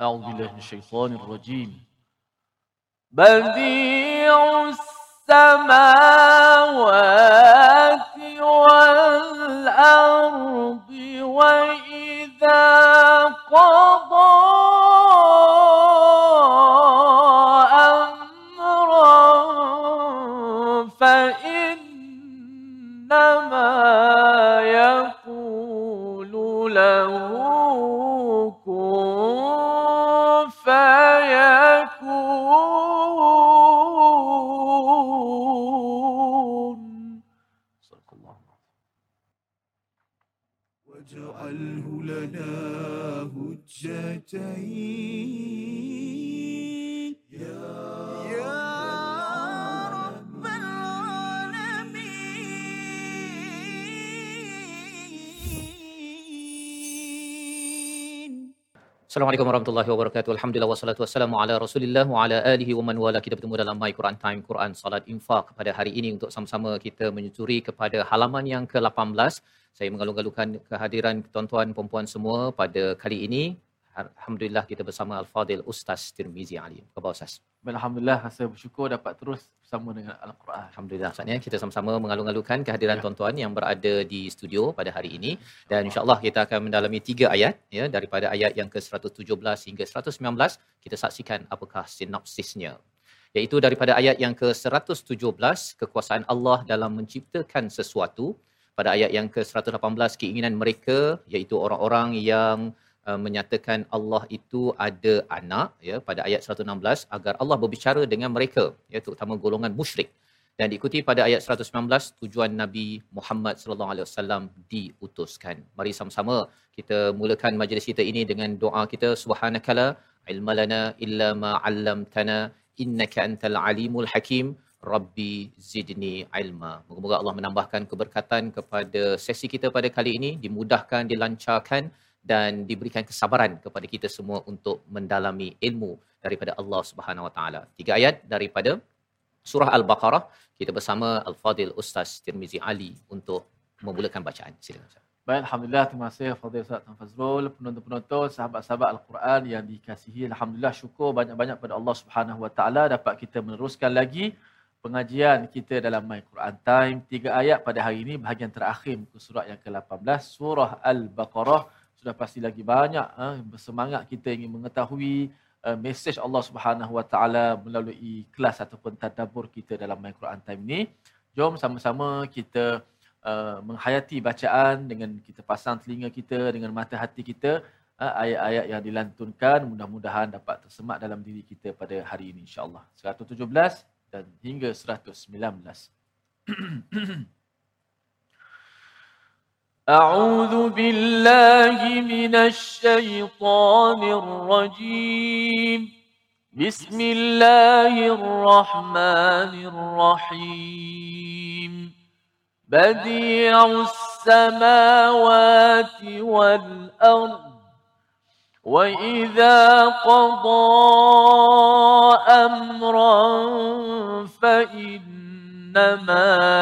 أعوذ بالله من الشيطان الرجيم. بديع السماوات والأرض وإذا Assalamualaikum warahmatullahi wabarakatuh. Alhamdulillah wassalatu wassalamu ala Rasulillah wa ala alihi wa man wala. Kita bertemu dalam My Quran Time Quran Salat Infak pada hari ini untuk sama-sama kita menyusuri kepada halaman yang ke-18. Saya mengalung-alungkan kehadiran tuan-tuan puan-puan semua pada kali ini. Alhamdulillah kita bersama Al-Fadil Ustaz Tirmizi Ali. Apa khabar Ustaz? Alhamdulillah rasa bersyukur dapat terus bersama dengan Al-Quran. Alhamdulillah Ustaz ya. Kita sama-sama mengalung-alungkan kehadiran Ya. tuan-tuan yang berada di studio pada hari ini dan insya-Allah kita akan mendalami tiga ayat ya daripada ayat yang ke-117 hingga 119 kita saksikan apakah sinopsisnya iaitu daripada ayat yang ke-117 kekuasaan Allah dalam menciptakan sesuatu pada ayat yang ke-118 keinginan mereka iaitu orang-orang yang uh, menyatakan Allah itu ada anak ya pada ayat 116 agar Allah berbicara dengan mereka ya terutama golongan musyrik dan diikuti pada ayat 119 tujuan Nabi Muhammad sallallahu alaihi wasallam diutuskan. Mari sama-sama kita mulakan majlis kita ini dengan doa kita subhanakala ilmalana illa ma 'allamtana innaka antal alimul hakim Rabbi zidni ilma. Moga-moga Allah menambahkan keberkatan kepada sesi kita pada kali ini, dimudahkan, dilancarkan dan diberikan kesabaran kepada kita semua untuk mendalami ilmu daripada Allah Subhanahu Wa Taala. Tiga ayat daripada surah Al-Baqarah. Kita bersama Al-Fadil Ustaz Tirmizi Ali untuk memulakan bacaan. Silakan Ustaz. Baik, Alhamdulillah. Terima kasih Fadil Ustaz Tuan Fazrul, penonton-penonton, sahabat-sahabat Al-Quran yang dikasihi. Alhamdulillah syukur banyak-banyak pada Allah Subhanahu Wa Taala dapat kita meneruskan lagi pengajian kita dalam My Quran Time. Tiga ayat pada hari ini bahagian terakhir muka surat yang ke-18 surah Al-Baqarah. Sudah pasti lagi banyak eh, bersemangat kita ingin mengetahui uh, mesej Allah Subhanahu Wa Taala melalui kelas ataupun tadabbur kita dalam My Quran Time ini. Jom sama-sama kita uh, menghayati bacaan dengan kita pasang telinga kita dengan mata hati kita uh, ayat-ayat yang dilantunkan mudah-mudahan dapat tersemak dalam diri kita pada hari ini insya-Allah. 117 dan hingga 119. أعوذ بالله من الشيطان الرجيم. بسم الله الرحمن الرحيم. بديع السماوات والأرض. وإذا قضى أمرا فإنما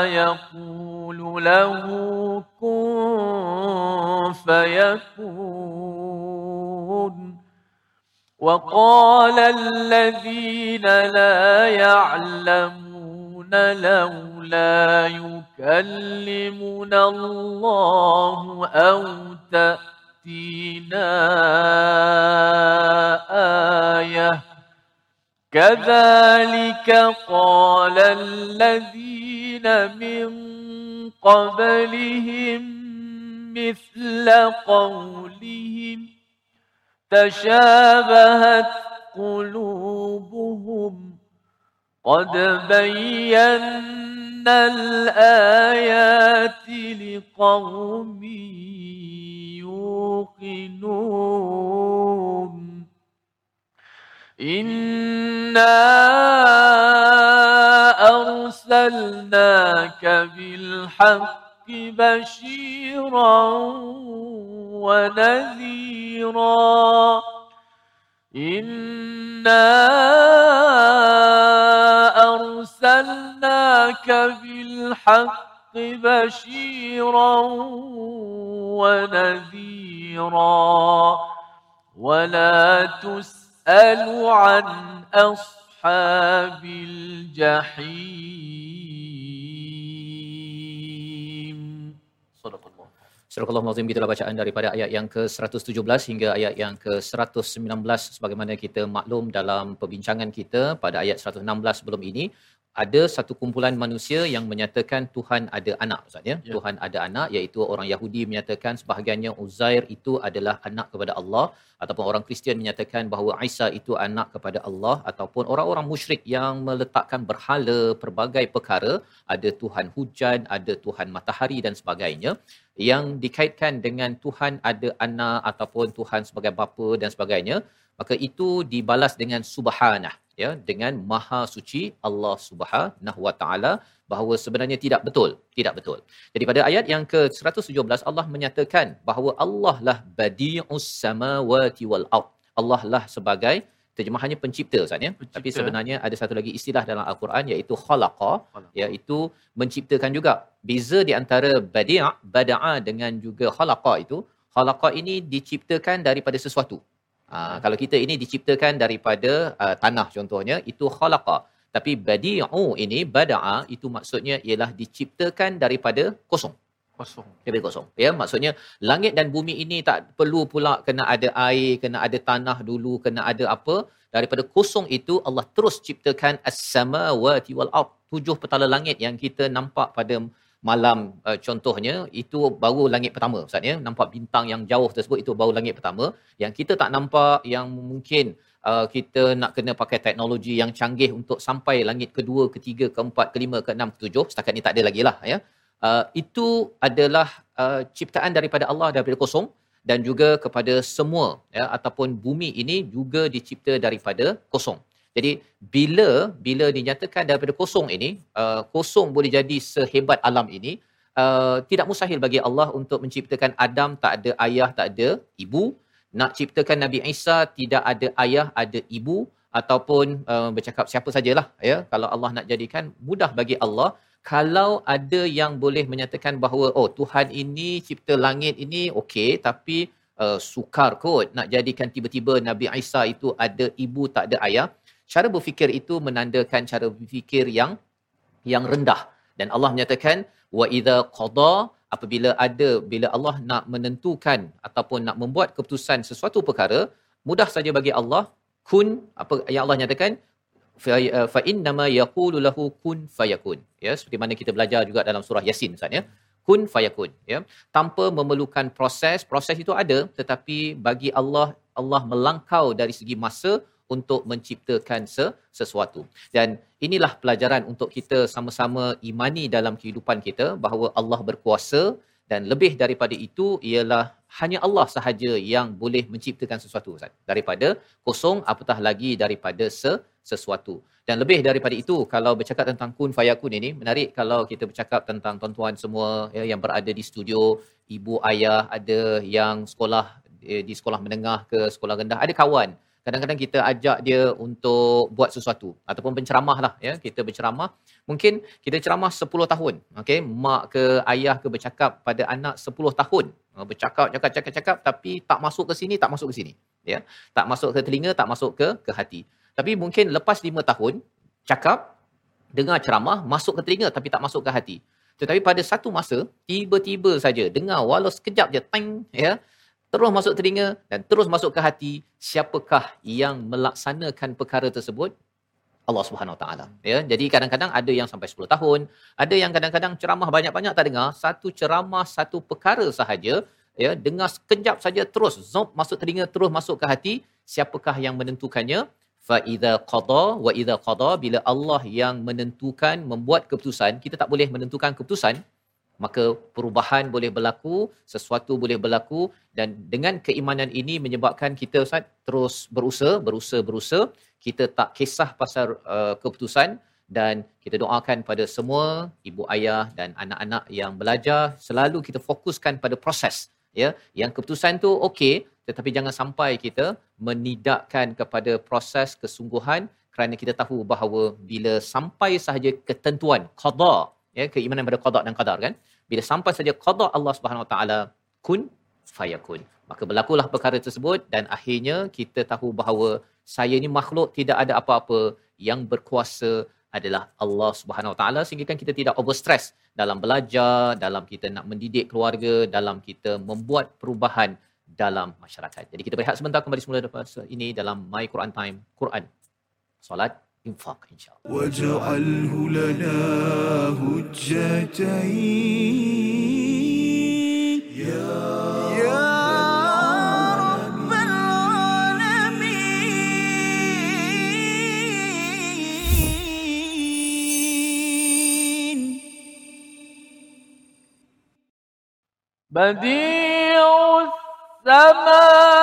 يقول له كن فيكون. وقال الذين لا يعلمون لولا يكلمنا الله أو تأتينا آية. كذلك قال الذين من قبلهم مثل قولهم تشابهت قلوبهم قد بينا الآيات لقوم يوقنون. إنا أرسلناك بالحق بشيرا ونذيرا إنا أرسلناك بالحق بشيرا ونذيرا ولا تسأل عن أصحاب الجحيم Surah Al-Azim itulah bacaan daripada ayat yang ke-117 hingga ayat yang ke-119 sebagaimana kita maklum dalam perbincangan kita pada ayat 116 sebelum ini ada satu kumpulan manusia yang menyatakan Tuhan ada anak Ustaz ya. Ya. Tuhan ada anak iaitu orang Yahudi menyatakan sebahagiannya Uzair itu adalah anak kepada Allah ataupun orang Kristian menyatakan bahawa Isa itu anak kepada Allah ataupun orang-orang musyrik yang meletakkan berhala pelbagai perkara ada Tuhan hujan, ada Tuhan matahari dan sebagainya yang dikaitkan dengan Tuhan ada anak ataupun Tuhan sebagai bapa dan sebagainya maka itu dibalas dengan subhanah ya dengan maha suci Allah Subhanahu wa taala bahawa sebenarnya tidak betul tidak betul. Jadi pada ayat yang ke-117 Allah menyatakan bahawa Allah lah badi'us samawati wal ard. Allah lah sebagai terjemahannya pencipta Ustaz ya. Pencipta. tapi sebenarnya ada satu lagi istilah dalam al-Quran iaitu khalaqa iaitu menciptakan juga. Beza di antara badi' bada'a dengan juga khalaqa itu khalaqa ini diciptakan daripada sesuatu Ha, kalau kita ini diciptakan daripada uh, tanah contohnya itu khalaqa. Tapi badi'u ini bada'a itu maksudnya ialah diciptakan daripada kosong. Kosong. Daripada kosong. Ya maksudnya langit dan bumi ini tak perlu pula kena ada air kena ada tanah dulu kena ada apa. Daripada kosong itu Allah terus ciptakan as-samawati wal ard tujuh petala langit yang kita nampak pada malam uh, contohnya itu baru langit pertama ustaz ya. Nampak bintang yang jauh tersebut itu baru langit pertama. Yang kita tak nampak yang mungkin uh, kita nak kena pakai teknologi yang canggih untuk sampai langit kedua ketiga keempat kelima keenam ketujuh setakat ni tak ada lagi lah ya. Uh, itu adalah uh, ciptaan daripada Allah daripada kosong dan juga kepada semua ya ataupun bumi ini juga dicipta daripada kosong jadi bila bila dinyatakan daripada kosong ini uh, kosong boleh jadi sehebat alam ini uh, tidak mustahil bagi Allah untuk menciptakan Adam tak ada ayah tak ada ibu. Nak ciptakan Nabi Isa tidak ada ayah ada ibu. Ataupun uh, bercakap siapa sajalah ya. Kalau Allah nak jadikan mudah bagi Allah. Kalau ada yang boleh menyatakan bahawa oh Tuhan ini cipta langit ini okey. Tapi uh, sukar kot nak jadikan tiba-tiba Nabi Isa itu ada ibu tak ada ayah cara berfikir itu menandakan cara berfikir yang yang rendah. Dan Allah menyatakan wa idza qada apabila ada bila Allah nak menentukan ataupun nak membuat keputusan sesuatu perkara mudah saja bagi Allah kun apa yang Allah nyatakan fa uh, fa innama yaqulu lahu kun fayakun. Ya seperti mana kita belajar juga dalam surah yasin Ustaz ya. Kun fayakun ya. Tanpa memerlukan proses proses itu ada tetapi bagi Allah Allah melangkau dari segi masa untuk menciptakan se- sesuatu dan inilah pelajaran untuk kita sama-sama imani dalam kehidupan kita bahawa Allah berkuasa dan lebih daripada itu ialah hanya Allah sahaja yang boleh menciptakan sesuatu Ustaz. Daripada kosong apatah lagi daripada se- sesuatu. Dan lebih daripada itu kalau bercakap tentang kun fayakun ini menarik kalau kita bercakap tentang tuan-tuan semua ya, yang berada di studio, ibu ayah ada yang sekolah eh, di sekolah menengah ke sekolah rendah, ada kawan kadang-kadang kita ajak dia untuk buat sesuatu ataupun penceramah lah ya. Kita berceramah. Mungkin kita ceramah 10 tahun okey. Mak ke ayah ke bercakap pada anak 10 tahun. Uh, bercakap cakap cakap cakap tapi tak masuk ke sini tak masuk ke sini ya. Tak masuk ke telinga tak masuk ke ke hati. Tapi mungkin lepas 5 tahun cakap dengar ceramah masuk ke telinga tapi tak masuk ke hati. Tetapi pada satu masa tiba-tiba saja dengar walau sekejap je tang ya terus masuk telinga dan terus masuk ke hati siapakah yang melaksanakan perkara tersebut? Allah Subhanahu Wa Taala. Ya jadi kadang-kadang ada yang sampai 10 tahun ada yang kadang-kadang ceramah banyak-banyak tak dengar satu ceramah satu perkara sahaja ya dengar sekejap saja terus zop masuk telinga terus masuk ke hati siapakah yang menentukannya? Fa idza qada wa idza qada bila Allah yang menentukan membuat keputusan kita tak boleh menentukan keputusan maka perubahan boleh berlaku sesuatu boleh berlaku dan dengan keimanan ini menyebabkan kita Ustaz terus berusaha berusaha berusaha. Kita tak kisah pasal uh, keputusan dan kita doakan pada semua ibu ayah dan anak-anak yang belajar. Selalu kita fokuskan pada proses ya. Yang keputusan tu okey tetapi jangan sampai kita menidakkan kepada proses kesungguhan kerana kita tahu bahawa bila sampai sahaja ketentuan qada ya keimanan pada qada dan qadar kan? Bila sampai saja qada Allah Subhanahu Wa Taala kun fayakun. Maka berlakulah perkara tersebut dan akhirnya kita tahu bahawa saya ni makhluk tidak ada apa-apa yang berkuasa adalah Allah Subhanahu Wa Taala. Sehingga kan kita tidak overstress dalam belajar, dalam kita nak mendidik keluarga, dalam kita membuat perubahan dalam masyarakat. Jadi kita berehat sebentar kembali semula dapat ini dalam My Quran Time, Quran, Solat, Infak insya-Allah. واجعله لنا هجتين. يا رب العالمين. بديع السماوات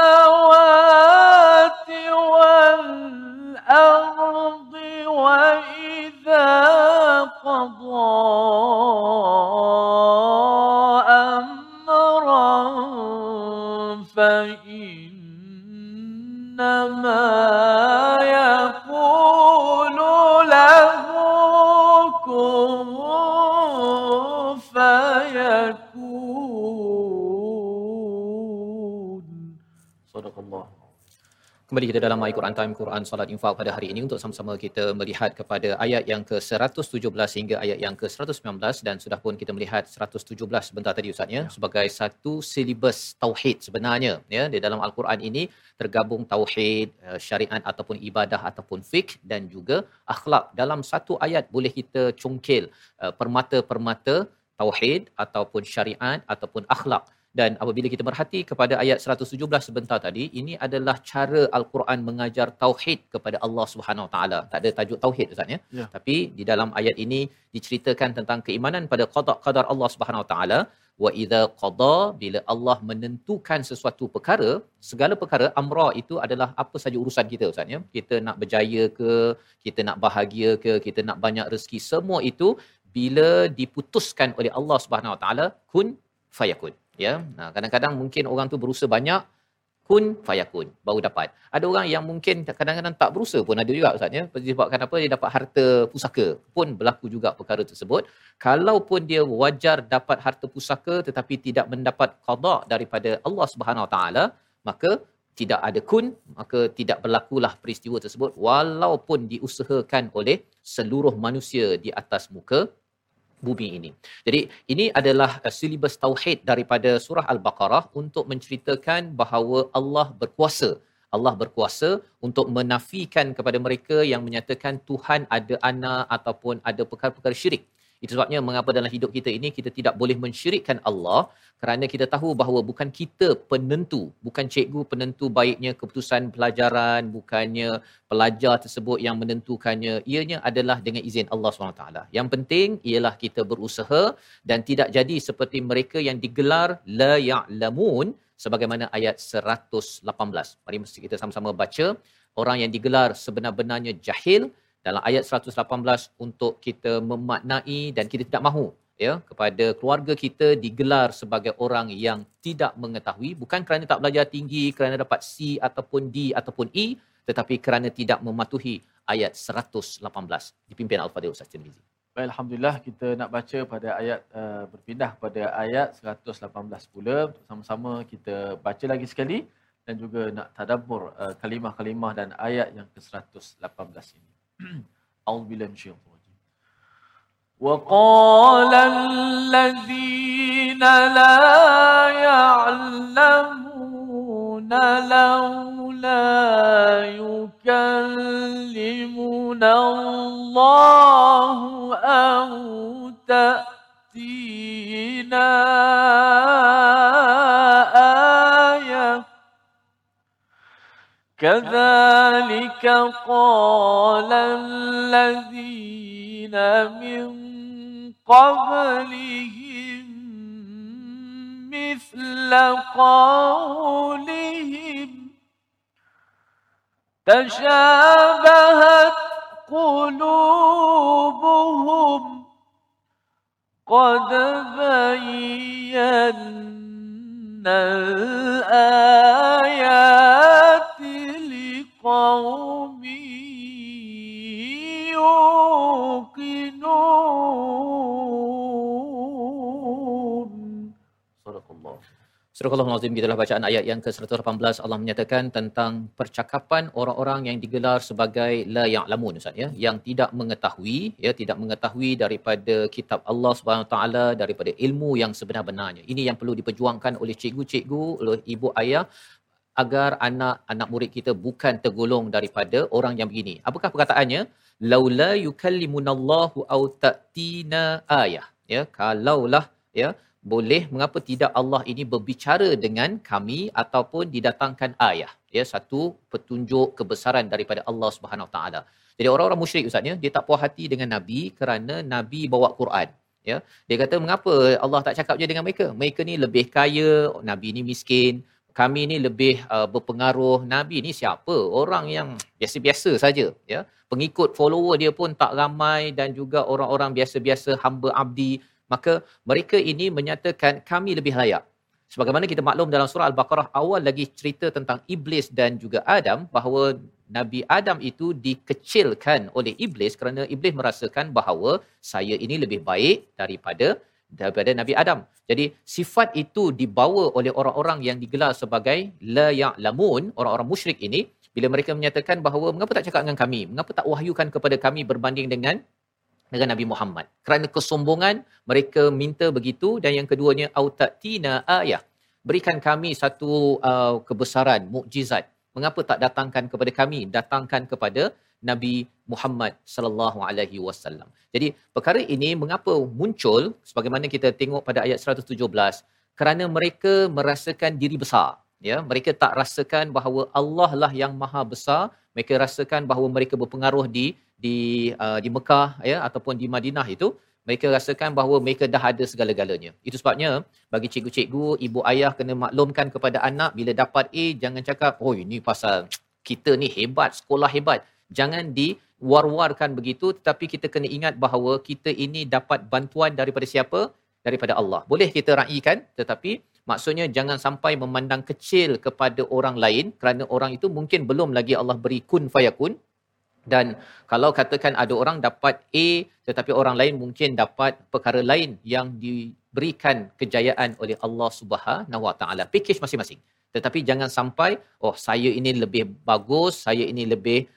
Kembali kita dalam My Quran Time Quran Salat Infak pada hari ini untuk sama-sama kita melihat kepada ayat yang ke-117 hingga ayat yang ke-119 dan sudah pun kita melihat 117 sebentar tadi Ustaz ya. sebagai satu silibus tauhid sebenarnya ya. Di dalam Al-Quran ini tergabung tauhid eh, syariat ataupun ibadah ataupun fiqh dan juga akhlak. Dalam satu ayat boleh kita congkil eh, permata-permata tauhid ataupun syariat ataupun akhlak dan apabila kita berhati kepada ayat 117 sebentar tadi ini adalah cara al-Quran mengajar tauhid kepada Allah Subhanahu Wa taala. Tak ada tajuk tauhid ustaz ya? Ya. tapi di dalam ayat ini diceritakan tentang keimanan pada qada qadar Allah Subhanahu Wa taala. Wa idza qada bila Allah menentukan sesuatu perkara segala perkara amra itu adalah apa saja urusan kita ustaz ya? Kita nak berjaya ke kita nak bahagia ke kita nak banyak rezeki semua itu bila diputuskan oleh Allah Subhanahu Wa taala kun fayakun ya? Nah kadang-kadang mungkin orang tu berusaha banyak kun fayakun baru dapat. Ada orang yang mungkin kadang-kadang tak berusaha pun ada juga ustaz ya? Disebabkan apa? Dia dapat harta pusaka pun berlaku juga perkara tersebut. Kalaupun dia wajar dapat harta pusaka tetapi tidak mendapat qada daripada Allah Subhanahu taala maka tidak ada kun maka tidak berlakulah peristiwa tersebut. Walaupun diusahakan oleh seluruh manusia di atas muka bumi ini. Jadi ini adalah uh, silibus tauhid daripada surah Al-Baqarah untuk menceritakan bahawa Allah berkuasa. Allah berkuasa untuk menafikan kepada mereka yang menyatakan Tuhan ada anak ataupun ada perkara-perkara syirik. Itu sebabnya mengapa dalam hidup kita ini kita tidak boleh mensyirikkan Allah kerana kita tahu bahawa bukan kita penentu, bukan cikgu penentu baiknya keputusan pelajaran, bukannya pelajar tersebut yang menentukannya. Ianya adalah dengan izin Allah SWT. Yang penting ialah kita berusaha dan tidak jadi seperti mereka yang digelar la ya'lamun sebagaimana ayat 118. Mari mesti kita sama-sama baca orang yang digelar sebenar-benarnya jahil dalam ayat 118 untuk kita memaknai dan kita tidak mahu ya kepada keluarga kita digelar sebagai orang yang tidak mengetahui bukan kerana tak belajar tinggi kerana dapat C ataupun D ataupun E tetapi kerana tidak mematuhi ayat 118 dipimpin Al-Fadhil Ustaz Tirmizi. Baik, Alhamdulillah kita nak baca pada ayat uh, berpindah pada ayat 118 pula. Sama-sama kita baca lagi sekali dan juga nak tadabbur uh, kalimah-kalimah dan ayat yang ke-118 ini. A'udzubillahi minasyaitanir rajim. وقال الذين لا يعلمون لولا يكلمنا الله أو تأتينا كذلك قال الذين من قبلهم مثل قولهم تشابهت قلوبهم قد بينا الآيات لقوم يوقنون صدق الله Surah Al-Azim kita bacaan ayat yang ke-118 Allah menyatakan tentang percakapan orang-orang yang digelar sebagai la ya'lamun Ustaz ya yang tidak mengetahui ya tidak mengetahui daripada kitab Allah Subhanahu taala daripada ilmu yang sebenar-benarnya. Ini yang perlu diperjuangkan oleh cikgu-cikgu, oleh ibu ayah agar anak-anak murid kita bukan tergolong daripada orang yang begini. Apakah perkataannya? Laula yukallimunallahu au ta'tina ayah. Ya, kalaulah ya boleh mengapa tidak Allah ini berbicara dengan kami ataupun didatangkan ayah ya satu petunjuk kebesaran daripada Allah Subhanahu taala jadi orang-orang musyrik ustaz ya dia tak puas hati dengan nabi kerana nabi bawa Quran ya dia kata mengapa Allah tak cakap je dengan mereka mereka ni lebih kaya nabi ni miskin kami ni lebih uh, berpengaruh nabi ni siapa? Orang yang biasa-biasa saja ya. Pengikut follower dia pun tak ramai dan juga orang-orang biasa-biasa hamba abdi. Maka mereka ini menyatakan kami lebih layak. Sebagaimana kita maklum dalam surah al-baqarah awal lagi cerita tentang iblis dan juga Adam bahawa Nabi Adam itu dikecilkan oleh iblis kerana iblis merasakan bahawa saya ini lebih baik daripada daripada Nabi Adam. Jadi sifat itu dibawa oleh orang-orang yang digelar sebagai la ya'lamun, orang-orang musyrik ini bila mereka menyatakan bahawa mengapa tak cakap dengan kami? Mengapa tak wahyukan kepada kami berbanding dengan dengan Nabi Muhammad. Kerana kesombongan mereka minta begitu dan yang keduanya autatina ayah. Berikan kami satu uh, kebesaran, mukjizat. Mengapa tak datangkan kepada kami? Datangkan kepada Nabi Muhammad sallallahu alaihi wasallam. Jadi perkara ini mengapa muncul sebagaimana kita tengok pada ayat 117 kerana mereka merasakan diri besar ya mereka tak rasakan bahawa Allah lah yang maha besar mereka rasakan bahawa mereka berpengaruh di di uh, di Mekah ya ataupun di Madinah itu mereka rasakan bahawa mereka dah ada segala-galanya. Itu sebabnya bagi cikgu-cikgu, ibu ayah kena maklumkan kepada anak bila dapat A jangan cakap oh ini pasal kita ni hebat, sekolah hebat. Jangan di war-warkan begitu tetapi kita kena ingat bahawa kita ini dapat bantuan daripada siapa? Daripada Allah. Boleh kita raikan tetapi maksudnya jangan sampai memandang kecil kepada orang lain kerana orang itu mungkin belum lagi Allah beri kun fayakun dan kalau katakan ada orang dapat A tetapi orang lain mungkin dapat perkara lain yang diberikan kejayaan oleh Allah Subhanahu Wa Taala package masing-masing tetapi jangan sampai oh saya ini lebih bagus saya ini lebih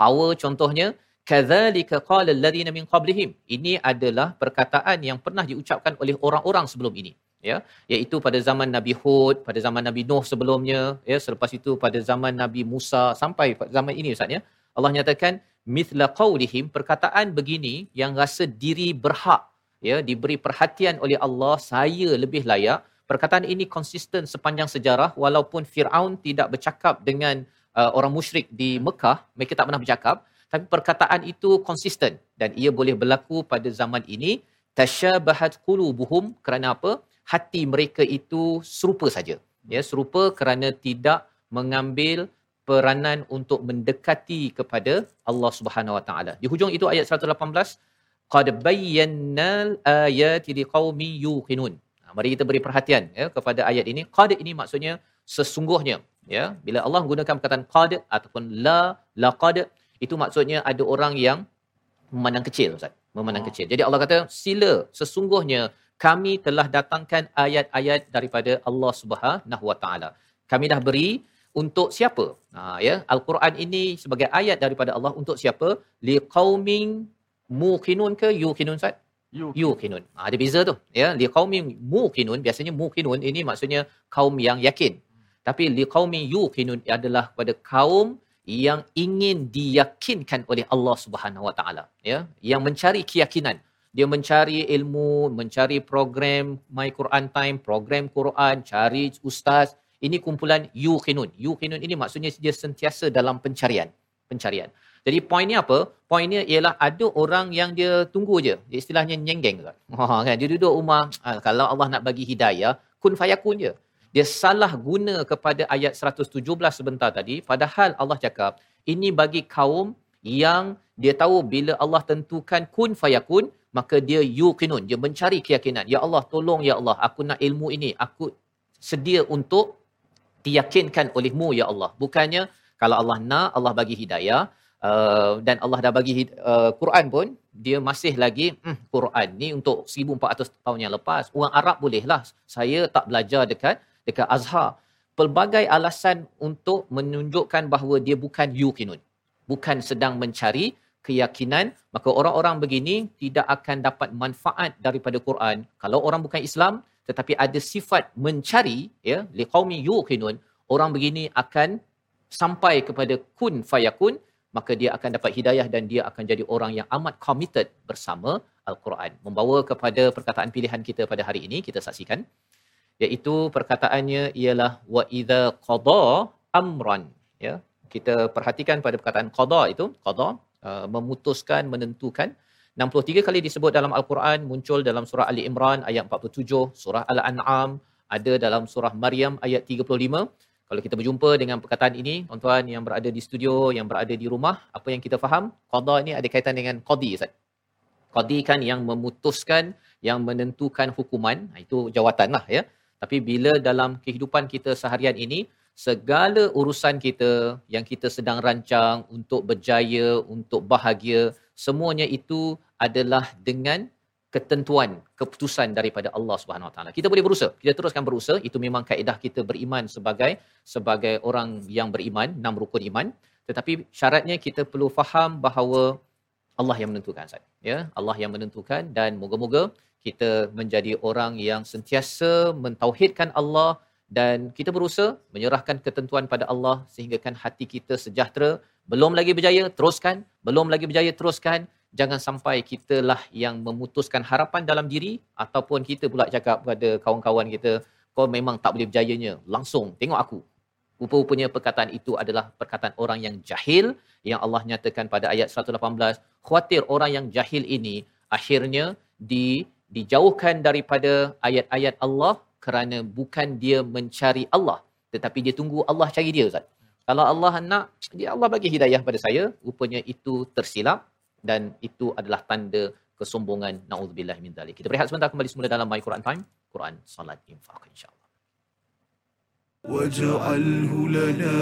power contohnya kadzalika qala alladhina min qablihim. Ini adalah perkataan yang pernah diucapkan oleh orang-orang sebelum ini ya. Iaitu pada zaman Nabi Hud pada zaman Nabi Nuh sebelumnya ya. Selepas itu pada zaman Nabi Musa sampai zaman ini ustaz ya. Allah nyatakan mithla qaulihim perkataan begini yang rasa diri berhak ya. Diberi perhatian oleh Allah saya lebih layak. Perkataan ini konsisten sepanjang sejarah walaupun Firaun tidak bercakap dengan uh, orang musyrik di Mekah mereka tak pernah bercakap tapi perkataan itu konsisten dan ia boleh berlaku pada zaman ini tasyabahat qulubuhum kerana apa hati mereka itu serupa saja ya serupa kerana tidak mengambil peranan untuk mendekati kepada Allah Subhanahu Wa Taala. Di hujung itu ayat 118 qad bayyannal ayati liqaumin yuqinun. Ha, mari kita beri perhatian ya kepada ayat ini. Qad ini maksudnya sesungguhnya ya. Bila Allah menggunakan perkataan qad ataupun la laqad itu maksudnya ada orang yang memandang kecil Ustaz. Memandang oh. kecil. Jadi Allah kata sila sesungguhnya kami telah datangkan ayat-ayat daripada Allah Subhanahu Wa Taala. Kami dah beri untuk siapa? Ha ya, al-Quran ini sebagai ayat daripada Allah untuk siapa? Liqaumin muqinun ke yuqinun Ustaz? Yuqinun. Ha, ada beza tu. Ya, liqaumin muqinun biasanya muqinun ini maksudnya kaum yang yakin. Tapi liqaumin yuqinun adalah pada kaum yang ingin diyakinkan oleh Allah Subhanahu Wa Taala, ya, yang mencari keyakinan. Dia mencari ilmu, mencari program My Quran Time, program Quran, cari ustaz, ini kumpulan yuqinun. Yuqinun ini maksudnya dia sentiasa dalam pencarian. Pencarian. Jadi poinnya apa? Poinnya ialah ada orang yang dia tunggu je. Istilahnya nyenggeng. Ha, kan? Dia duduk rumah. Ha, kalau Allah nak bagi hidayah, kun fayakun je. Dia salah guna kepada ayat 117 sebentar tadi. Padahal Allah cakap, ini bagi kaum yang dia tahu bila Allah tentukan kun fayakun, maka dia yuqinun. Dia mencari keyakinan. Ya Allah, tolong ya Allah. Aku nak ilmu ini. Aku sedia untuk diyakinkan olehmu ya Allah bukannya kalau Allah nak Allah bagi hidayah uh, dan Allah dah bagi uh, Quran pun dia masih lagi hmm, Quran ni untuk 1400 tahun yang lepas orang Arab bolehlah saya tak belajar dekat dekat Azhar pelbagai alasan untuk menunjukkan bahawa dia bukan yuqinun bukan sedang mencari keyakinan maka orang-orang begini tidak akan dapat manfaat daripada Quran. Kalau orang bukan Islam tetapi ada sifat mencari ya liqaumi yuqinun orang begini akan sampai kepada kun fayakun maka dia akan dapat hidayah dan dia akan jadi orang yang amat committed bersama al-Quran. Membawa kepada perkataan pilihan kita pada hari ini kita saksikan iaitu perkataannya ialah wa idza qada amran. Ya kita perhatikan pada perkataan qada itu qada uh, memutuskan menentukan. 63 kali disebut dalam al-Quran muncul dalam surah Ali Imran ayat 47 surah Al-An'am ada dalam surah Maryam ayat 35 kalau kita berjumpa dengan perkataan ini tuan-tuan yang berada di studio yang berada di rumah apa yang kita faham? Qada ini ada kaitan dengan qadi ustaz. Qadi kan yang memutuskan yang menentukan hukuman. Itu jawatanlah ya tapi bila dalam kehidupan kita seharian ini, segala urusan kita yang kita sedang rancang untuk berjaya, untuk bahagia, semuanya itu adalah dengan ketentuan, keputusan daripada Allah Subhanahu Wa Taala. Kita boleh berusaha, kita teruskan berusaha, itu memang kaedah kita beriman sebagai sebagai orang yang beriman, enam rukun iman. Tetapi syaratnya kita perlu faham bahawa Allah yang menentukan. Ya, Allah yang menentukan dan moga-moga kita menjadi orang yang sentiasa mentauhidkan Allah dan kita berusaha menyerahkan ketentuan pada Allah sehinggakan hati kita sejahtera. Belum lagi berjaya, teruskan. Belum lagi berjaya, teruskan. Jangan sampai kitalah yang memutuskan harapan dalam diri ataupun kita pula cakap kepada kawan-kawan kita, kau memang tak boleh berjayanya. Langsung, tengok aku. Rupa-rupanya perkataan itu adalah perkataan orang yang jahil yang Allah nyatakan pada ayat 118. Khawatir orang yang jahil ini akhirnya di dijauhkan daripada ayat-ayat Allah kerana bukan dia mencari Allah tetapi dia tunggu Allah cari dia Ustaz. Kalau Allah nak dia Allah bagi hidayah pada saya, rupanya itu tersilap dan itu adalah tanda kesombongan naudzubillah min zalik. Kita berehat sebentar kembali semula dalam My Quran Time, Quran Salat Infaq insya-Allah. واجعله لنا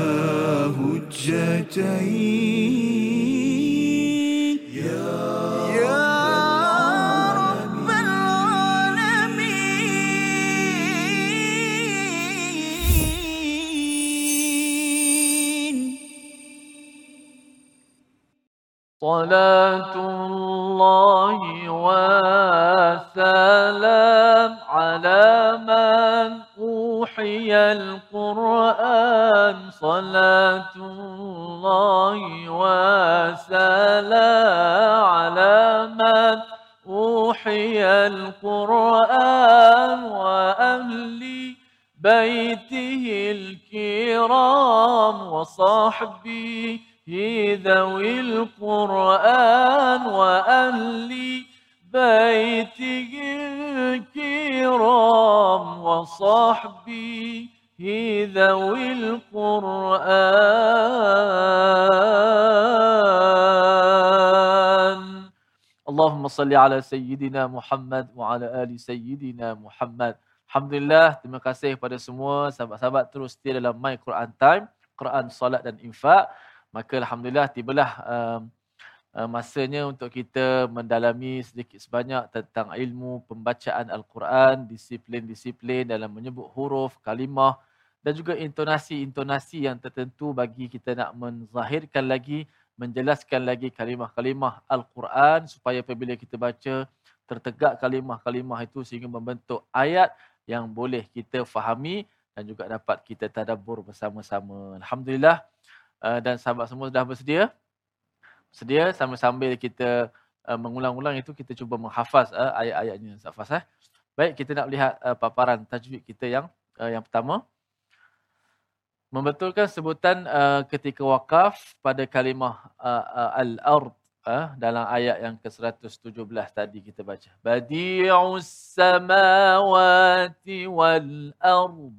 هجتين يا صلاة الله وسلام على من أوحي القرآن. صلاة الله وسلام على من أوحي القرآن وأهل بيته الكرام وصحبه ذوي القرآن وأهل بيته الكرام وصحبه ذوي القرآن اللهم صل على سيدنا محمد وعلى آل سيدنا محمد Alhamdulillah, terima kasih kepada semua sahabat-sahabat terus setia dalam My Quran Time, Quran, Salat dan Infak. Maka Alhamdulillah tibalah um, uh, masanya untuk kita mendalami sedikit sebanyak tentang ilmu pembacaan Al-Quran, disiplin-disiplin dalam menyebut huruf, kalimah dan juga intonasi-intonasi yang tertentu bagi kita nak menzahirkan lagi, menjelaskan lagi kalimah-kalimah Al-Quran supaya apabila kita baca tertegak kalimah-kalimah itu sehingga membentuk ayat yang boleh kita fahami dan juga dapat kita tadabbur bersama-sama. Alhamdulillah uh, dan sahabat semua sudah bersedia. Sedia sambil-sambil kita uh, mengulang-ulang itu kita cuba menghafaz uh, ayat-ayatnya Safas eh. Baik, kita nak lihat uh, paparan tajwid kita yang uh, yang pertama. Membetulkan sebutan uh, ketika wakaf pada kalimah uh, uh, al-ard uh, dalam ayat yang ke-117 tadi kita baca. Badi'us samawati wal ard.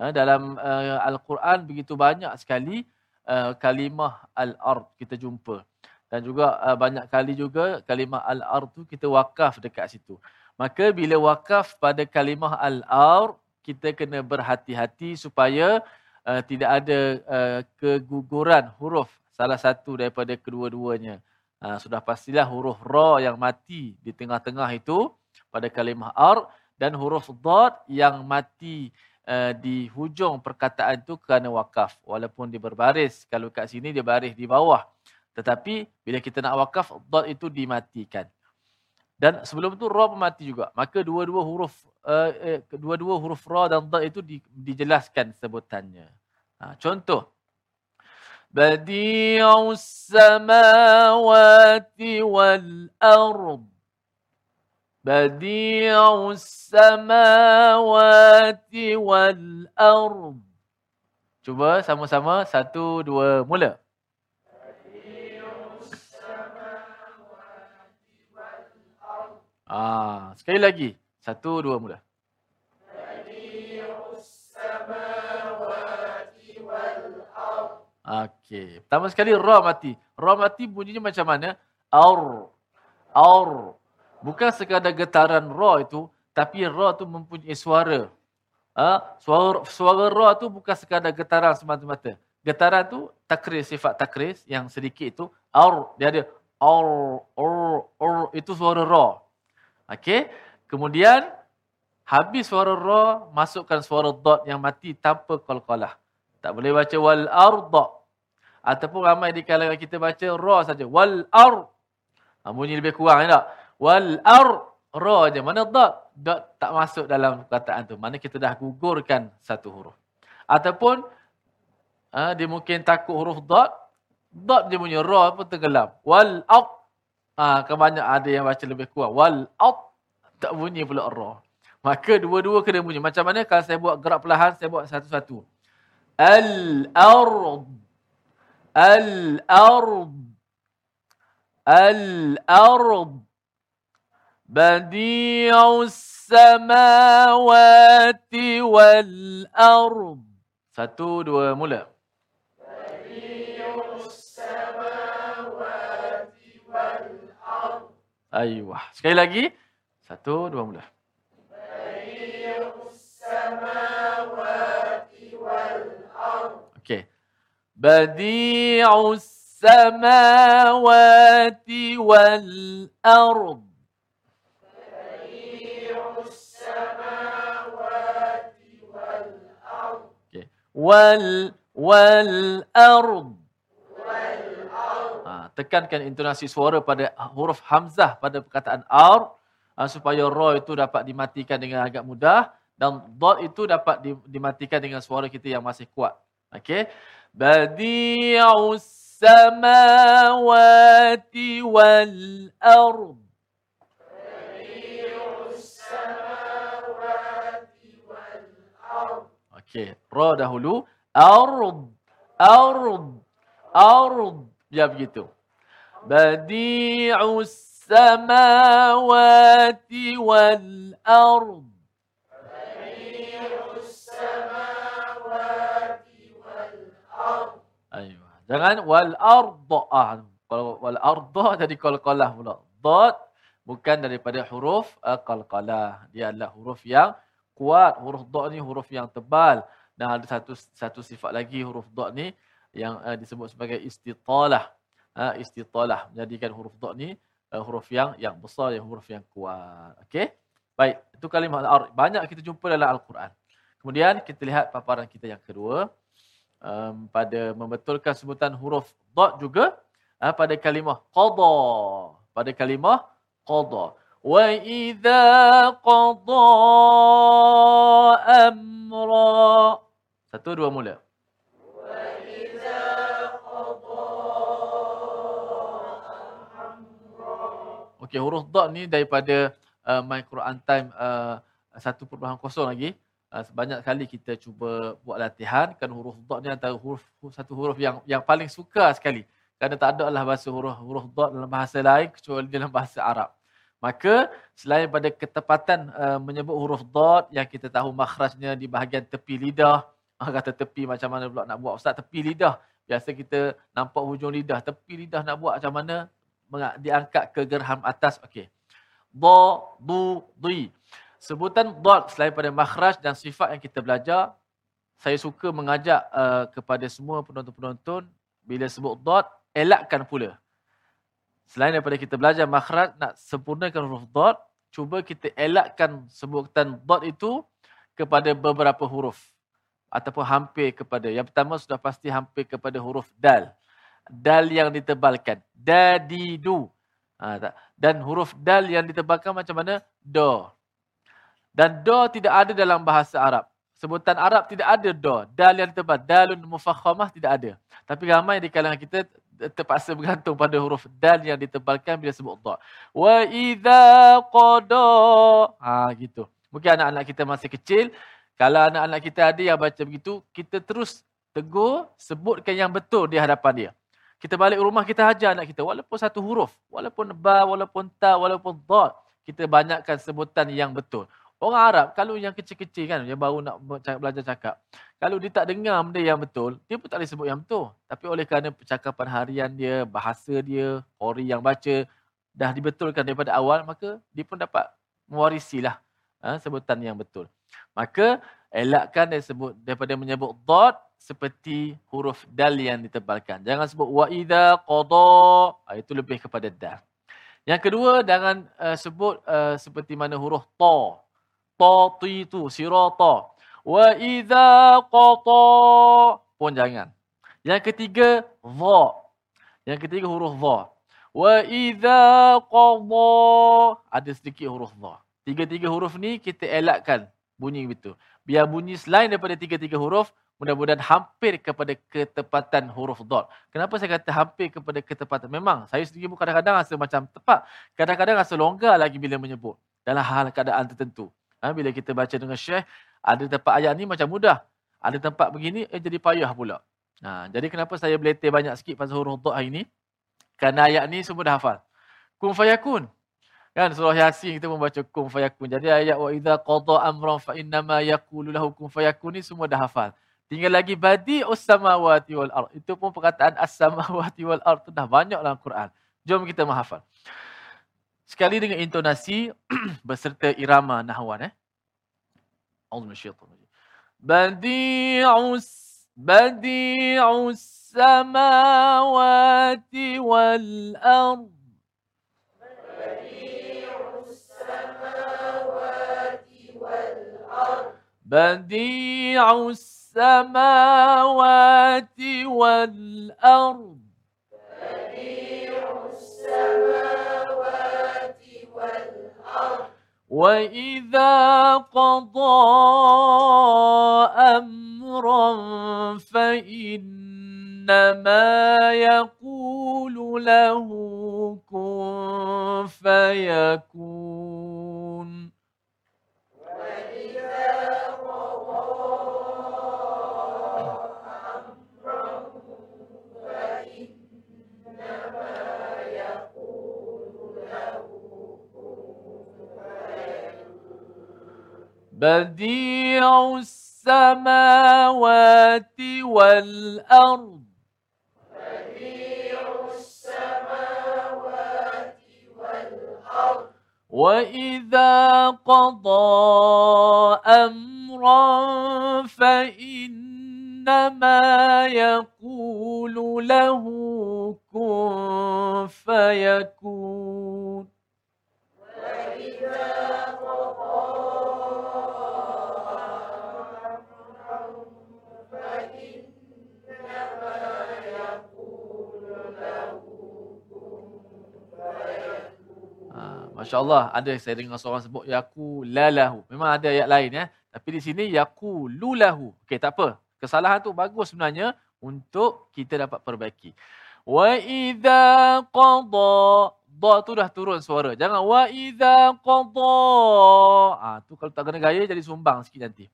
Uh, dalam uh, Al-Quran begitu banyak sekali uh, kalimah al-ard kita jumpa. Dan juga uh, banyak kali juga kalimah al-ard tu kita wakaf dekat situ. Maka bila wakaf pada kalimah al-ard, kita kena berhati-hati supaya uh, tidak ada uh, keguguran huruf salah satu daripada kedua-duanya. Ha, sudah pastilah huruf ra yang mati di tengah-tengah itu pada kalimah ar dan huruf dad yang mati uh, di hujung perkataan itu kerana wakaf. Walaupun dia berbaris. Kalau kat sini dia baris di bawah. Tetapi bila kita nak wakaf, dot itu dimatikan. Dan sebelum itu ra mati juga. Maka dua-dua huruf uh, eh, dua-dua huruf ra dan dot itu di, dijelaskan sebutannya. Ha, contoh. Badi'us samawati wal ard. Samawati wal ard. Cuba sama-sama satu dua mula. Ah, sekali lagi. Satu, dua, mula. Okey. Pertama sekali, ra mati. Ra mati bunyinya macam mana? Aur. Aur. Bukan sekadar getaran ra itu, tapi ra tu mempunyai suara. Ha? Suara, suara ra tu bukan sekadar getaran semata-mata. Getaran tu takris, sifat takris yang sedikit itu. Aur. Dia ada aur, aur, aur. Itu suara ra. Okey. Kemudian habis suara ra, masukkan suara dot yang mati tanpa qalqalah. Tak boleh baca wal arda. Ataupun ramai di kalangan kita baca ra saja. Wal ar. Ha, bunyi lebih kurang ya tak? Wal ar ra aja. Mana dot? Dot tak masuk dalam perkataan tu. Mana kita dah gugurkan satu huruf. Ataupun ha, dia mungkin takut huruf dot. Dot dia punya ra pun tenggelam. Wal ar Ha, kan banyak ada yang baca lebih kuat. Wal out tak bunyi pula ra. Maka dua-dua kena bunyi. Macam mana kalau saya buat gerak perlahan, saya buat satu-satu. Al-ard. Al-ard. Al-ard. Badi'us samawati wal-ard. Satu, dua, mula. Ayuh. Sekali lagi. Satu, dua mula. Okey. Badi'us samawati wal ard. Wal wal ard tekankan intonasi suara pada huruf hamzah pada perkataan ar uh, supaya ra itu dapat dimatikan dengan agak mudah dan dot itu dapat dimatikan dengan suara kita yang masih kuat. Okey. Badi'us samawati wal ard. Okey, ra dahulu ard ard ard ya begitu. Badi'us samawati wal ard Jangan wal arda ah kalau wal arda jadi qalqalah pula. Dot bukan daripada huruf eh, uh, qalqalah. Dia adalah huruf yang kuat huruf dad ni huruf yang tebal. Dan ada satu satu sifat lagi huruf dad ni yang uh, disebut sebagai istitalah. Uh, istitalah. Menjadikan huruf dot ni uh, huruf yang yang besar yang huruf yang kuat. Okey baik. Itu kalimah al banyak kita jumpa dalam al-Quran. Kemudian kita lihat paparan kita yang kedua. Um, pada membetulkan sebutan huruf dot juga uh, pada kalimah qada pada kalimah qada idza qada amra satu dua mula Okey, huruf dot ni daripada uh, My Quran Time uh, 1.0 lagi. Uh, sebanyak kali kita cuba buat latihan kan huruf dot ni antara huruf satu huruf yang yang paling suka sekali. Kerana tak ada lah bahasa huruf huruf dot dalam bahasa lain kecuali dalam bahasa Arab. Maka selain pada ketepatan uh, menyebut huruf dot yang kita tahu makhrajnya di bahagian tepi lidah. Ah, kata tepi macam mana pula nak buat Ustaz tepi lidah. Biasa kita nampak hujung lidah. Tepi lidah nak buat macam mana diangkat ke gerham atas. Okey. Ba, du, di. Sebutan dot selain pada makhraj dan sifat yang kita belajar, saya suka mengajak uh, kepada semua penonton-penonton bila sebut dot, elakkan pula. Selain daripada kita belajar makhraj, nak sempurnakan huruf dot, cuba kita elakkan sebutan dot itu kepada beberapa huruf ataupun hampir kepada. Yang pertama sudah pasti hampir kepada huruf dal. Dal yang ditebalkan. Dadidu. Ha, tak. Dan huruf dal yang ditebalkan macam mana? Do. Dan do tidak ada dalam bahasa Arab. Sebutan Arab tidak ada do. Dal yang ditebal. Dalun mufakhamah tidak ada. Tapi ramai di kalangan kita terpaksa bergantung pada huruf dal yang ditebalkan bila sebut do. Wa idza qada. Ha gitu. Mungkin anak-anak kita masih kecil. Kalau anak-anak kita ada yang baca begitu, kita terus tegur, sebutkan yang betul di hadapan dia. Kita balik rumah, kita hajar anak kita. Walaupun satu huruf. Walaupun ba, walaupun ta, walaupun dot. Kita banyakkan sebutan yang betul. Orang Arab, kalau yang kecil-kecil kan, yang baru nak belajar cakap. Kalau dia tak dengar benda yang betul, dia pun tak boleh sebut yang betul. Tapi oleh kerana percakapan harian dia, bahasa dia, ori yang baca, dah dibetulkan daripada awal, maka dia pun dapat mewarisilah ha, sebutan yang betul. Maka, elakkan dia sebut daripada menyebut dot seperti huruf dal yang ditebalkan. Jangan sebut wa idza qada, ha, itu lebih kepada dal. Yang kedua, jangan uh, sebut uh, seperti mana huruf ta tatitu sirata wa idza qata pun jangan yang ketiga dha yang ketiga huruf dha wa idza qada ada sedikit huruf dha tiga-tiga huruf ni kita elakkan bunyi betul biar bunyi selain daripada tiga-tiga huruf mudah-mudahan hampir kepada ketepatan huruf dot. Kenapa saya kata hampir kepada ketepatan? Memang saya sendiri pun kadang-kadang rasa macam tepat. Kadang-kadang rasa longgar lagi bila menyebut dalam hal keadaan tertentu. Ha, bila kita baca dengan syekh, ada tempat ayat ni macam mudah. Ada tempat begini, eh jadi payah pula. Ha, jadi kenapa saya beletir banyak sikit pasal huruf dot hari ni? Kerana ayat ni semua dah hafal. Kun fayakun. Kan surah Yasin kita membaca kun fayakun. Jadi ayat wa idza qada amran fa innama yaqulu lahu kun fayakun ni semua dah hafal. Tinggal lagi badi samawati wal ard. Itu pun perkataan as-samawati wal ard tu dah banyak dalam Quran. Jom kita menghafal sekali dengan intonasi berserta irama nahwan eh. Auz minasyaitan badi'us badi'us samawati wal ard بديع السماوات والأرض بديع السماوات وإذا قضى أمرا فإنما يقول له كن فيكون بديع السماوات والأرض. بديع السماوات والأرض وإذا قضى أمرا فإنما يقول له كن فيكون. وإذا Masya Allah, ada saya dengar seorang sebut yaku lalahu. Memang ada ayat lain ya. Tapi di sini yaku lulahu. Okey, tak apa. Kesalahan tu bagus sebenarnya untuk kita dapat perbaiki. Wa idza qada da tu dah turun suara. Jangan wa idza qada. Ah tu kalau tak kena gaya jadi sumbang sikit nanti.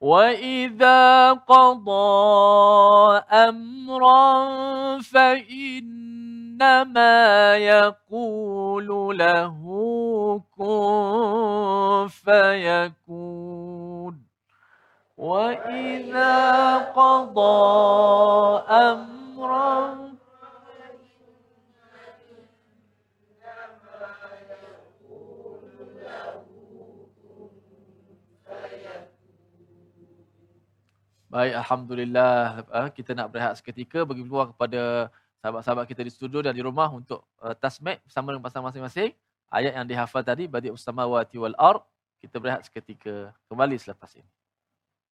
وإذا قضى أمرا فإنما يقول له كن فيكون وإذا قضى أمرا Baik, Alhamdulillah. Kita nak berehat seketika bagi peluang kepada sahabat-sahabat kita di studio dan di rumah untuk uh, tasmik bersama dengan pasangan masing-masing. Ayat yang dihafal tadi, Badi Ustamawati wal Ar. Kita berehat seketika kembali selepas ini.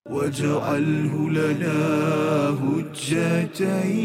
واجعله لنا هجتين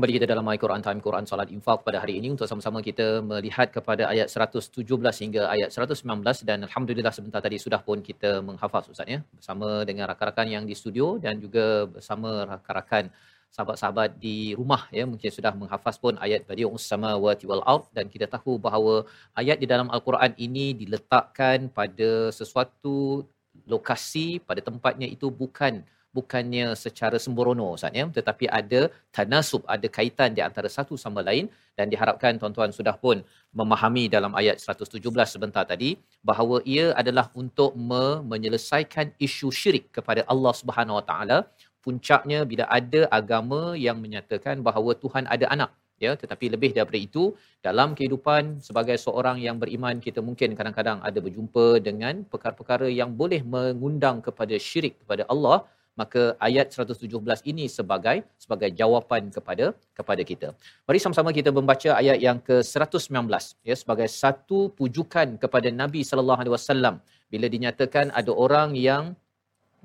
Kembali kita dalam My Quran Time Quran Salat Infak pada hari ini untuk sama-sama kita melihat kepada ayat 117 hingga ayat 119 dan alhamdulillah sebentar tadi sudah pun kita menghafaz Ustaz ya. Bersama dengan rakan-rakan yang di studio dan juga bersama rakan-rakan sahabat-sahabat di rumah ya. Mungkin sudah menghafaz pun ayat badi'us samawati wal ard dan kita tahu bahawa ayat di dalam al-Quran ini diletakkan pada sesuatu lokasi pada tempatnya itu bukan bukannya secara sembrono Ustaz ya. Tetapi ada tanasub ada kaitan di antara satu sama lain. Dan diharapkan tuan-tuan sudah pun memahami dalam ayat 117 sebentar tadi bahawa ia adalah untuk me- menyelesaikan isu syirik kepada Allah Subhanahu Wa Taala. Puncaknya bila ada agama yang menyatakan bahawa Tuhan ada anak ya. Tetapi lebih daripada itu dalam kehidupan sebagai seorang yang beriman kita mungkin kadang-kadang ada berjumpa dengan perkara-perkara yang boleh mengundang kepada syirik kepada Allah maka ayat 117 ini sebagai sebagai jawapan kepada kepada kita. Mari sama-sama kita membaca ayat yang ke-119 ya sebagai satu pujukan kepada Nabi sallallahu alaihi wasallam bila dinyatakan ada orang yang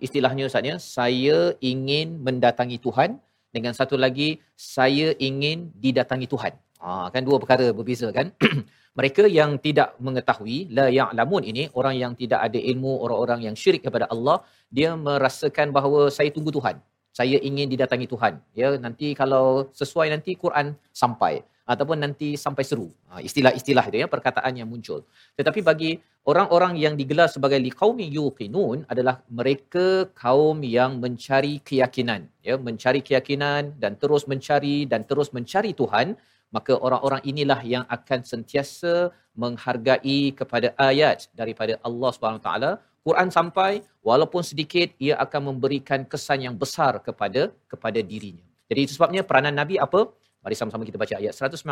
istilahnya Ustaz ya saya ingin mendatangi Tuhan dengan satu lagi saya ingin didatangi Tuhan. Ah kan dua perkara berbeza kan? Mereka yang tidak mengetahui la ya'lamun ini orang yang tidak ada ilmu, orang-orang yang syirik kepada Allah, dia merasakan bahawa saya tunggu Tuhan. Saya ingin didatangi Tuhan. Ya, nanti kalau sesuai nanti Quran sampai ataupun nanti sampai seru. Ha, istilah-istilah itu ya perkataan yang muncul. Tetapi bagi orang-orang yang digelar sebagai liqaumi yuqinun adalah mereka kaum yang mencari keyakinan, ya, mencari keyakinan dan terus mencari dan terus mencari Tuhan, maka orang-orang inilah yang akan sentiasa menghargai kepada ayat daripada Allah Taala. Quran sampai walaupun sedikit ia akan memberikan kesan yang besar kepada kepada dirinya. Jadi itu sebabnya peranan Nabi apa? Mari sama-sama kita baca ayat 119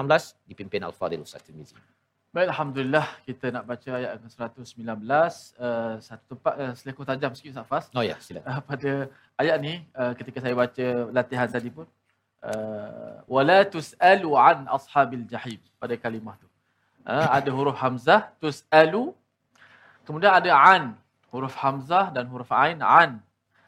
dipimpin Al-Fadhil Ustaz Tirmizi. Baik, Alhamdulillah kita nak baca ayat ke-119. Uh, satu tempat uh, selekor tajam sikit Ustaz Fas. Oh ya, silakan. Uh, pada ayat ni, uh, ketika saya baca latihan tadi pun, uh, wala tus'alu an ashabil jahim pada kalimah tu. Uh, ada huruf hamzah, tus'alu. Kemudian ada an, huruf hamzah dan huruf ain, an.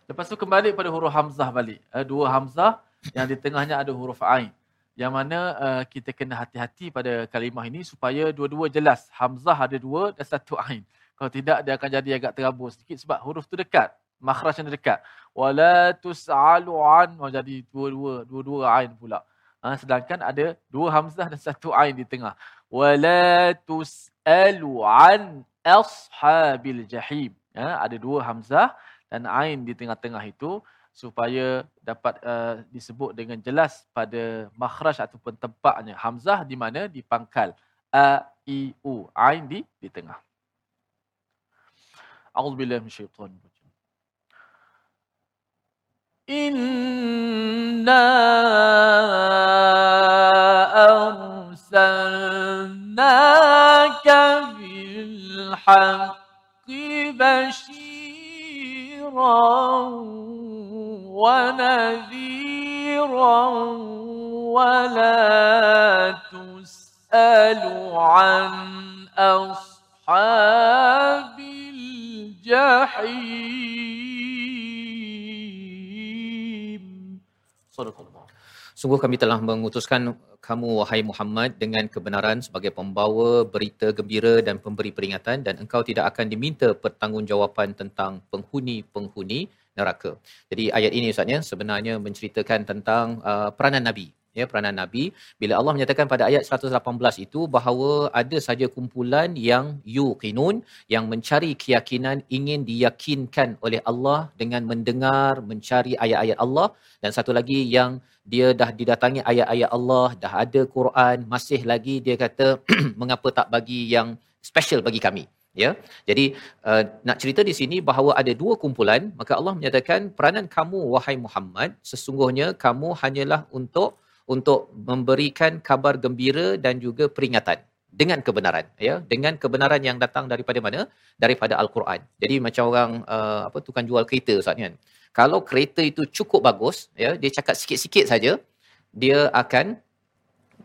Lepas tu kembali pada huruf hamzah balik. Uh, dua hamzah yang di tengahnya ada huruf ain yang mana uh, kita kena hati-hati pada kalimah ini supaya dua-dua jelas. Hamzah ada dua dan satu ain. Kalau tidak dia akan jadi agak terabur sedikit sebab huruf tu dekat. Makhrajnya dekat. Wala tus'alu an. Oh, jadi dua-dua, dua-dua ain pula. Ha, sedangkan ada dua hamzah dan satu ain di tengah. Wala tus'alu an ashabil jahim. Ha, ada dua hamzah dan ain di tengah-tengah itu supaya dapat uh, disebut dengan jelas pada makhraj ataupun tempatnya. Hamzah di mana? Di pangkal a i u. Ain di di tengah. A'udzubillahi minasyaitonir rajim inna Sungguh kami telah mengutuskan kamu wahai Muhammad dengan kebenaran sebagai pembawa berita gembira dan pemberi peringatan dan engkau tidak akan diminta pertanggungjawaban tentang penghuni-penghuni neraka. Jadi ayat ini Ustaz ya sebenarnya menceritakan tentang uh, peranan Nabi ya peranan Nabi bila Allah menyatakan pada ayat 118 itu bahawa ada saja kumpulan yang yuqinun yang mencari keyakinan ingin diyakinkan oleh Allah dengan mendengar mencari ayat-ayat Allah. Dan satu lagi yang dia dah didatangi ayat-ayat Allah dah ada Quran masih lagi dia kata mengapa tak bagi yang special bagi kami? Ya. Jadi uh, nak cerita di sini bahawa ada dua kumpulan maka Allah menyatakan peranan kamu wahai Muhammad sesungguhnya kamu hanyalah untuk untuk memberikan kabar gembira dan juga peringatan dengan kebenaran ya dengan kebenaran yang datang daripada mana? Daripada al-Quran. Jadi macam orang uh, apa tukang jual kereta ustaz kan? Kalau kereta itu cukup bagus ya dia cakap sikit-sikit saja dia akan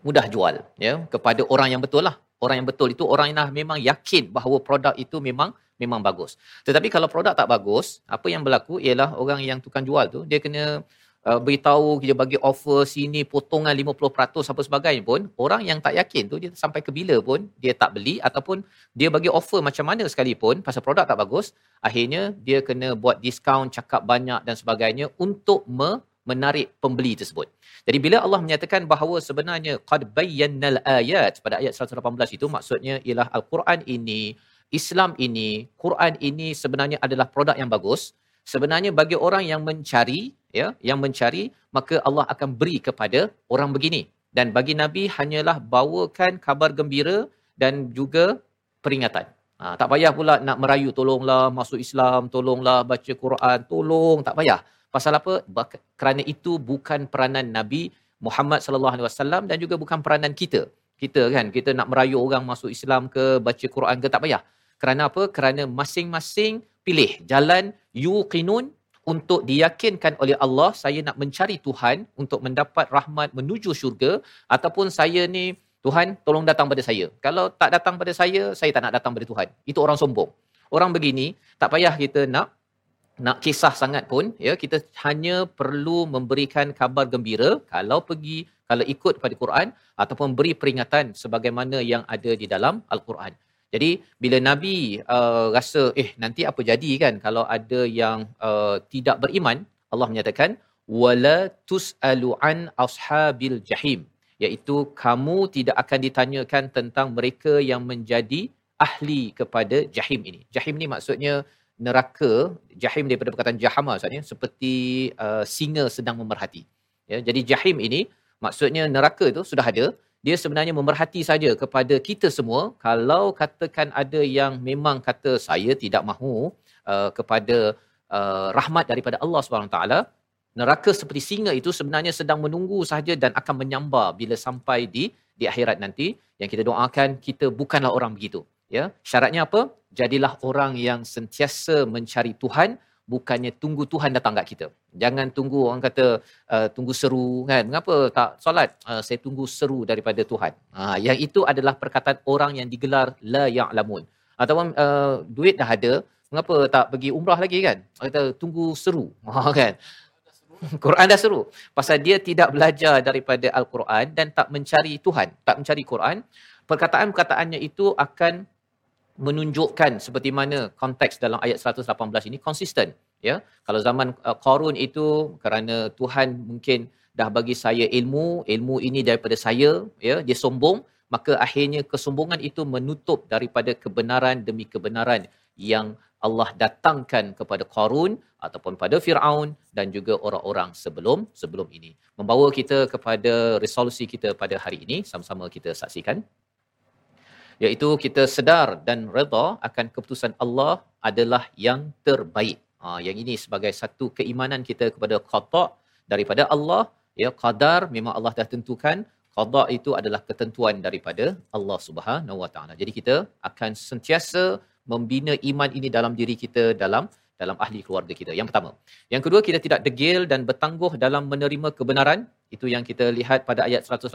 mudah jual ya kepada orang yang betul lah. Orang yang betul itu orang yang memang yakin bahawa produk itu memang memang bagus. Tetapi kalau produk tak bagus apa yang berlaku ialah orang yang tukang jual tu dia kena uh, beritahu dia bagi offer sini potongan 50% apa sebagainya pun orang yang tak yakin tu dia sampai ke bila pun dia tak beli ataupun dia bagi offer macam mana sekalipun pasal produk tak bagus akhirnya dia kena buat diskaun cakap banyak dan sebagainya untuk me- menarik pembeli tersebut. Jadi bila Allah menyatakan bahawa sebenarnya qad bayyannal ayat pada ayat 118 itu maksudnya ialah al-Quran ini, Islam ini, Quran ini sebenarnya adalah produk yang bagus. Sebenarnya bagi orang yang mencari ya, yang mencari maka Allah akan beri kepada orang begini. Dan bagi Nabi hanyalah bawakan kabar gembira dan juga peringatan. Ha, tak payah pula nak merayu tolonglah masuk Islam, tolonglah baca Quran, tolong tak payah. Pasal apa? Kerana itu bukan peranan Nabi Muhammad sallallahu alaihi wasallam dan juga bukan peranan kita. Kita kan kita nak merayu orang masuk Islam ke baca Quran ke tak payah. Kerana apa? Kerana masing-masing pilih jalan yuqinun untuk diyakinkan oleh Allah saya nak mencari Tuhan untuk mendapat rahmat menuju syurga ataupun saya ni Tuhan tolong datang pada saya. Kalau tak datang pada saya, saya tak nak datang pada Tuhan. Itu orang sombong. Orang begini tak payah kita nak nak kisah sangat pun ya kita hanya perlu memberikan kabar gembira kalau pergi kalau ikut pada Quran ataupun beri peringatan sebagaimana yang ada di dalam al-Quran. Jadi bila Nabi uh, rasa eh nanti apa jadi kan kalau ada yang uh, tidak beriman? Allah menyatakan wala tusalu an ashabil jahim. Iaitu kamu tidak akan ditanyakan tentang mereka yang menjadi ahli kepada jahim ini. Jahim ni maksudnya neraka jahim daripada perkataan jahama maksudnya seperti uh, singa sedang memerhati. Ya jadi jahim ini maksudnya neraka itu sudah ada dia sebenarnya memerhati saja kepada kita semua. Kalau katakan ada yang memang kata saya tidak mahu uh, kepada uh, rahmat daripada Allah taala neraka seperti singa itu sebenarnya sedang menunggu saja dan akan menyambar bila sampai di di akhirat nanti. Yang kita doakan kita bukanlah orang begitu ya. Syaratnya apa? Jadilah orang yang sentiasa mencari Tuhan bukannya tunggu Tuhan datang kat kita. Jangan tunggu orang kata uh, tunggu seru kan? Mengapa? Tak solat uh, saya tunggu seru daripada Tuhan. Ha yang itu adalah perkataan orang yang digelar la ya'lamun. Ataupun uh, duit dah ada mengapa tak pergi umrah lagi kan? Kata tunggu seru. Ha kan? Quran dah seru. Pasal dia tidak belajar daripada al-Quran dan tak mencari Tuhan tak mencari Quran perkataan-perkataannya itu akan menunjukkan seperti mana konteks dalam ayat 118 ini konsisten ya. Kalau zaman uh, Qarun itu kerana Tuhan mungkin dah bagi saya ilmu ilmu ini daripada saya ya dia sombong maka akhirnya kesombongan itu menutup daripada kebenaran demi kebenaran yang Allah datangkan kepada Qarun ataupun pada Firaun dan juga orang-orang sebelum sebelum ini. Membawa kita kepada resolusi kita pada hari ini. Sama-sama kita saksikan iaitu kita sedar dan redha akan keputusan Allah adalah yang terbaik. Ha, yang ini sebagai satu keimanan kita kepada qada daripada Allah. Ya, qadar memang Allah dah tentukan. Qada itu adalah ketentuan daripada Allah Subhanahu Wa Taala. Jadi kita akan sentiasa membina iman ini dalam diri kita dalam dalam ahli keluarga kita. Yang pertama. Yang kedua, kita tidak degil dan bertangguh dalam menerima kebenaran. Itu yang kita lihat pada ayat 118.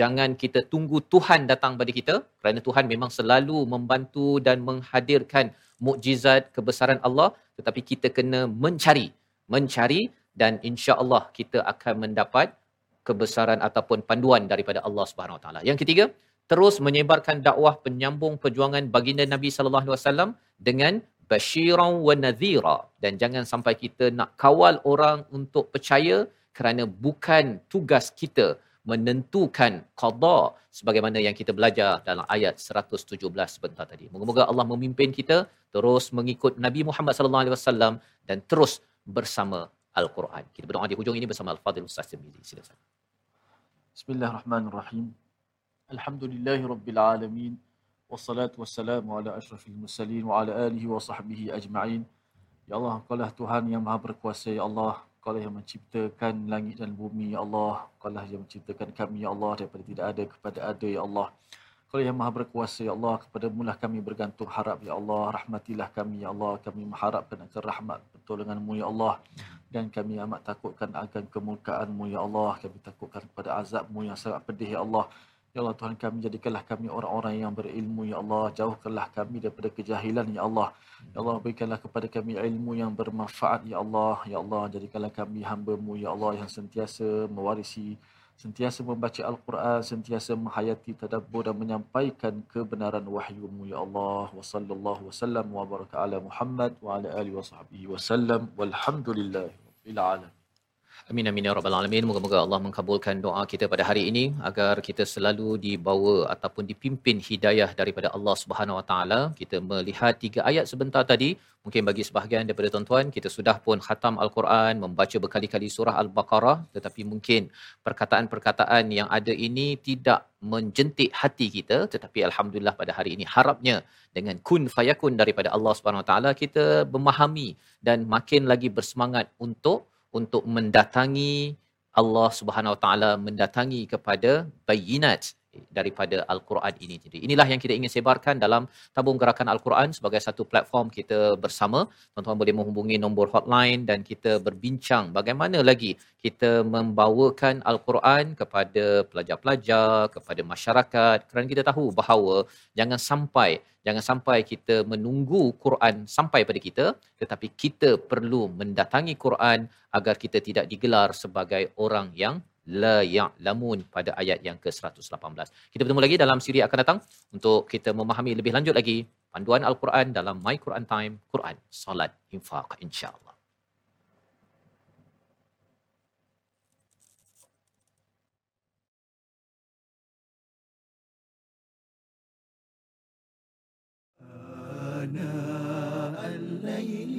Jangan kita tunggu Tuhan datang pada kita. Kerana Tuhan memang selalu membantu dan menghadirkan mukjizat kebesaran Allah. Tetapi kita kena mencari. Mencari dan insya Allah kita akan mendapat kebesaran ataupun panduan daripada Allah Subhanahu Wa Taala. Yang ketiga, terus menyebarkan dakwah penyambung perjuangan baginda Nabi sallallahu alaihi wasallam dengan basyiran wa nadhira dan jangan sampai kita nak kawal orang untuk percaya kerana bukan tugas kita menentukan qada sebagaimana yang kita belajar dalam ayat 117 sebentar tadi. Moga-moga Allah memimpin kita terus mengikut Nabi Muhammad sallallahu alaihi wasallam dan terus bersama Al-Quran. Kita berdoa di hujung ini bersama Al-Fadhil Ustaz Tirmizi. Silakan. Bismillahirrahmanirrahim. Alhamdulillahi Rabbil Alamin. Wassalatu wassalamu ala ashrafil mursalin wa ala alihi wa sahbihi ajma'in. Ya Allah, Kaulah Tuhan yang maha berkuasa, Ya Allah. Kaulah yang menciptakan langit dan bumi, Ya Allah. Kaulah yang menciptakan kami, Ya Allah, daripada tidak ada kepada ada, Ya Allah. Kau yang maha berkuasa ya Allah kepada mulah kami bergantung harap ya Allah rahmatilah kami ya Allah kami mengharapkan akan rahmat pertolonganmu ya Allah dan kami amat takutkan akan kemurkaanmu ya Allah kami takutkan kepada azabmu yang sangat pedih ya Allah Ya Allah Tuhan kami jadikanlah kami orang-orang yang berilmu ya Allah jauhkanlah kami daripada kejahilan ya Allah ya Allah berikanlah kepada kami ilmu yang bermanfaat ya Allah ya Allah jadikanlah kami hamba-Mu ya Allah yang sentiasa mewarisi sentiasa membaca Al-Quran, sentiasa menghayati tadabbur dan menyampaikan kebenaran wahyu-Mu ya Allah. Wa sallallahu wasallam wa baraka ala Muhammad wa ala alihi wa sahbihi wasallam. Walhamdulillahi alamin. Amin amin ya rabbal alamin. Moga-moga Allah mengabulkan doa kita pada hari ini agar kita selalu dibawa ataupun dipimpin hidayah daripada Allah Subhanahu Wa Taala. Kita melihat tiga ayat sebentar tadi. Mungkin bagi sebahagian daripada tuan-tuan kita sudah pun khatam Al-Quran, membaca berkali-kali surah Al-Baqarah tetapi mungkin perkataan-perkataan yang ada ini tidak menjentik hati kita tetapi alhamdulillah pada hari ini harapnya dengan kun fayakun daripada Allah Subhanahu Wa Taala kita memahami dan makin lagi bersemangat untuk untuk mendatangi Allah Subhanahu Wa Taala mendatangi kepada bayinat daripada Al-Quran ini. Jadi inilah yang kita ingin sebarkan dalam tabung gerakan Al-Quran sebagai satu platform kita bersama. Tuan-tuan boleh menghubungi nombor hotline dan kita berbincang bagaimana lagi kita membawakan Al-Quran kepada pelajar-pelajar, kepada masyarakat kerana kita tahu bahawa jangan sampai jangan sampai kita menunggu Quran sampai pada kita tetapi kita perlu mendatangi Quran agar kita tidak digelar sebagai orang yang la ya'lamun pada ayat yang ke-118. Kita bertemu lagi dalam siri akan datang untuk kita memahami lebih lanjut lagi panduan Al-Quran dalam My Quran Time, Quran, Salat, Infaq insya-Allah. آناء الليل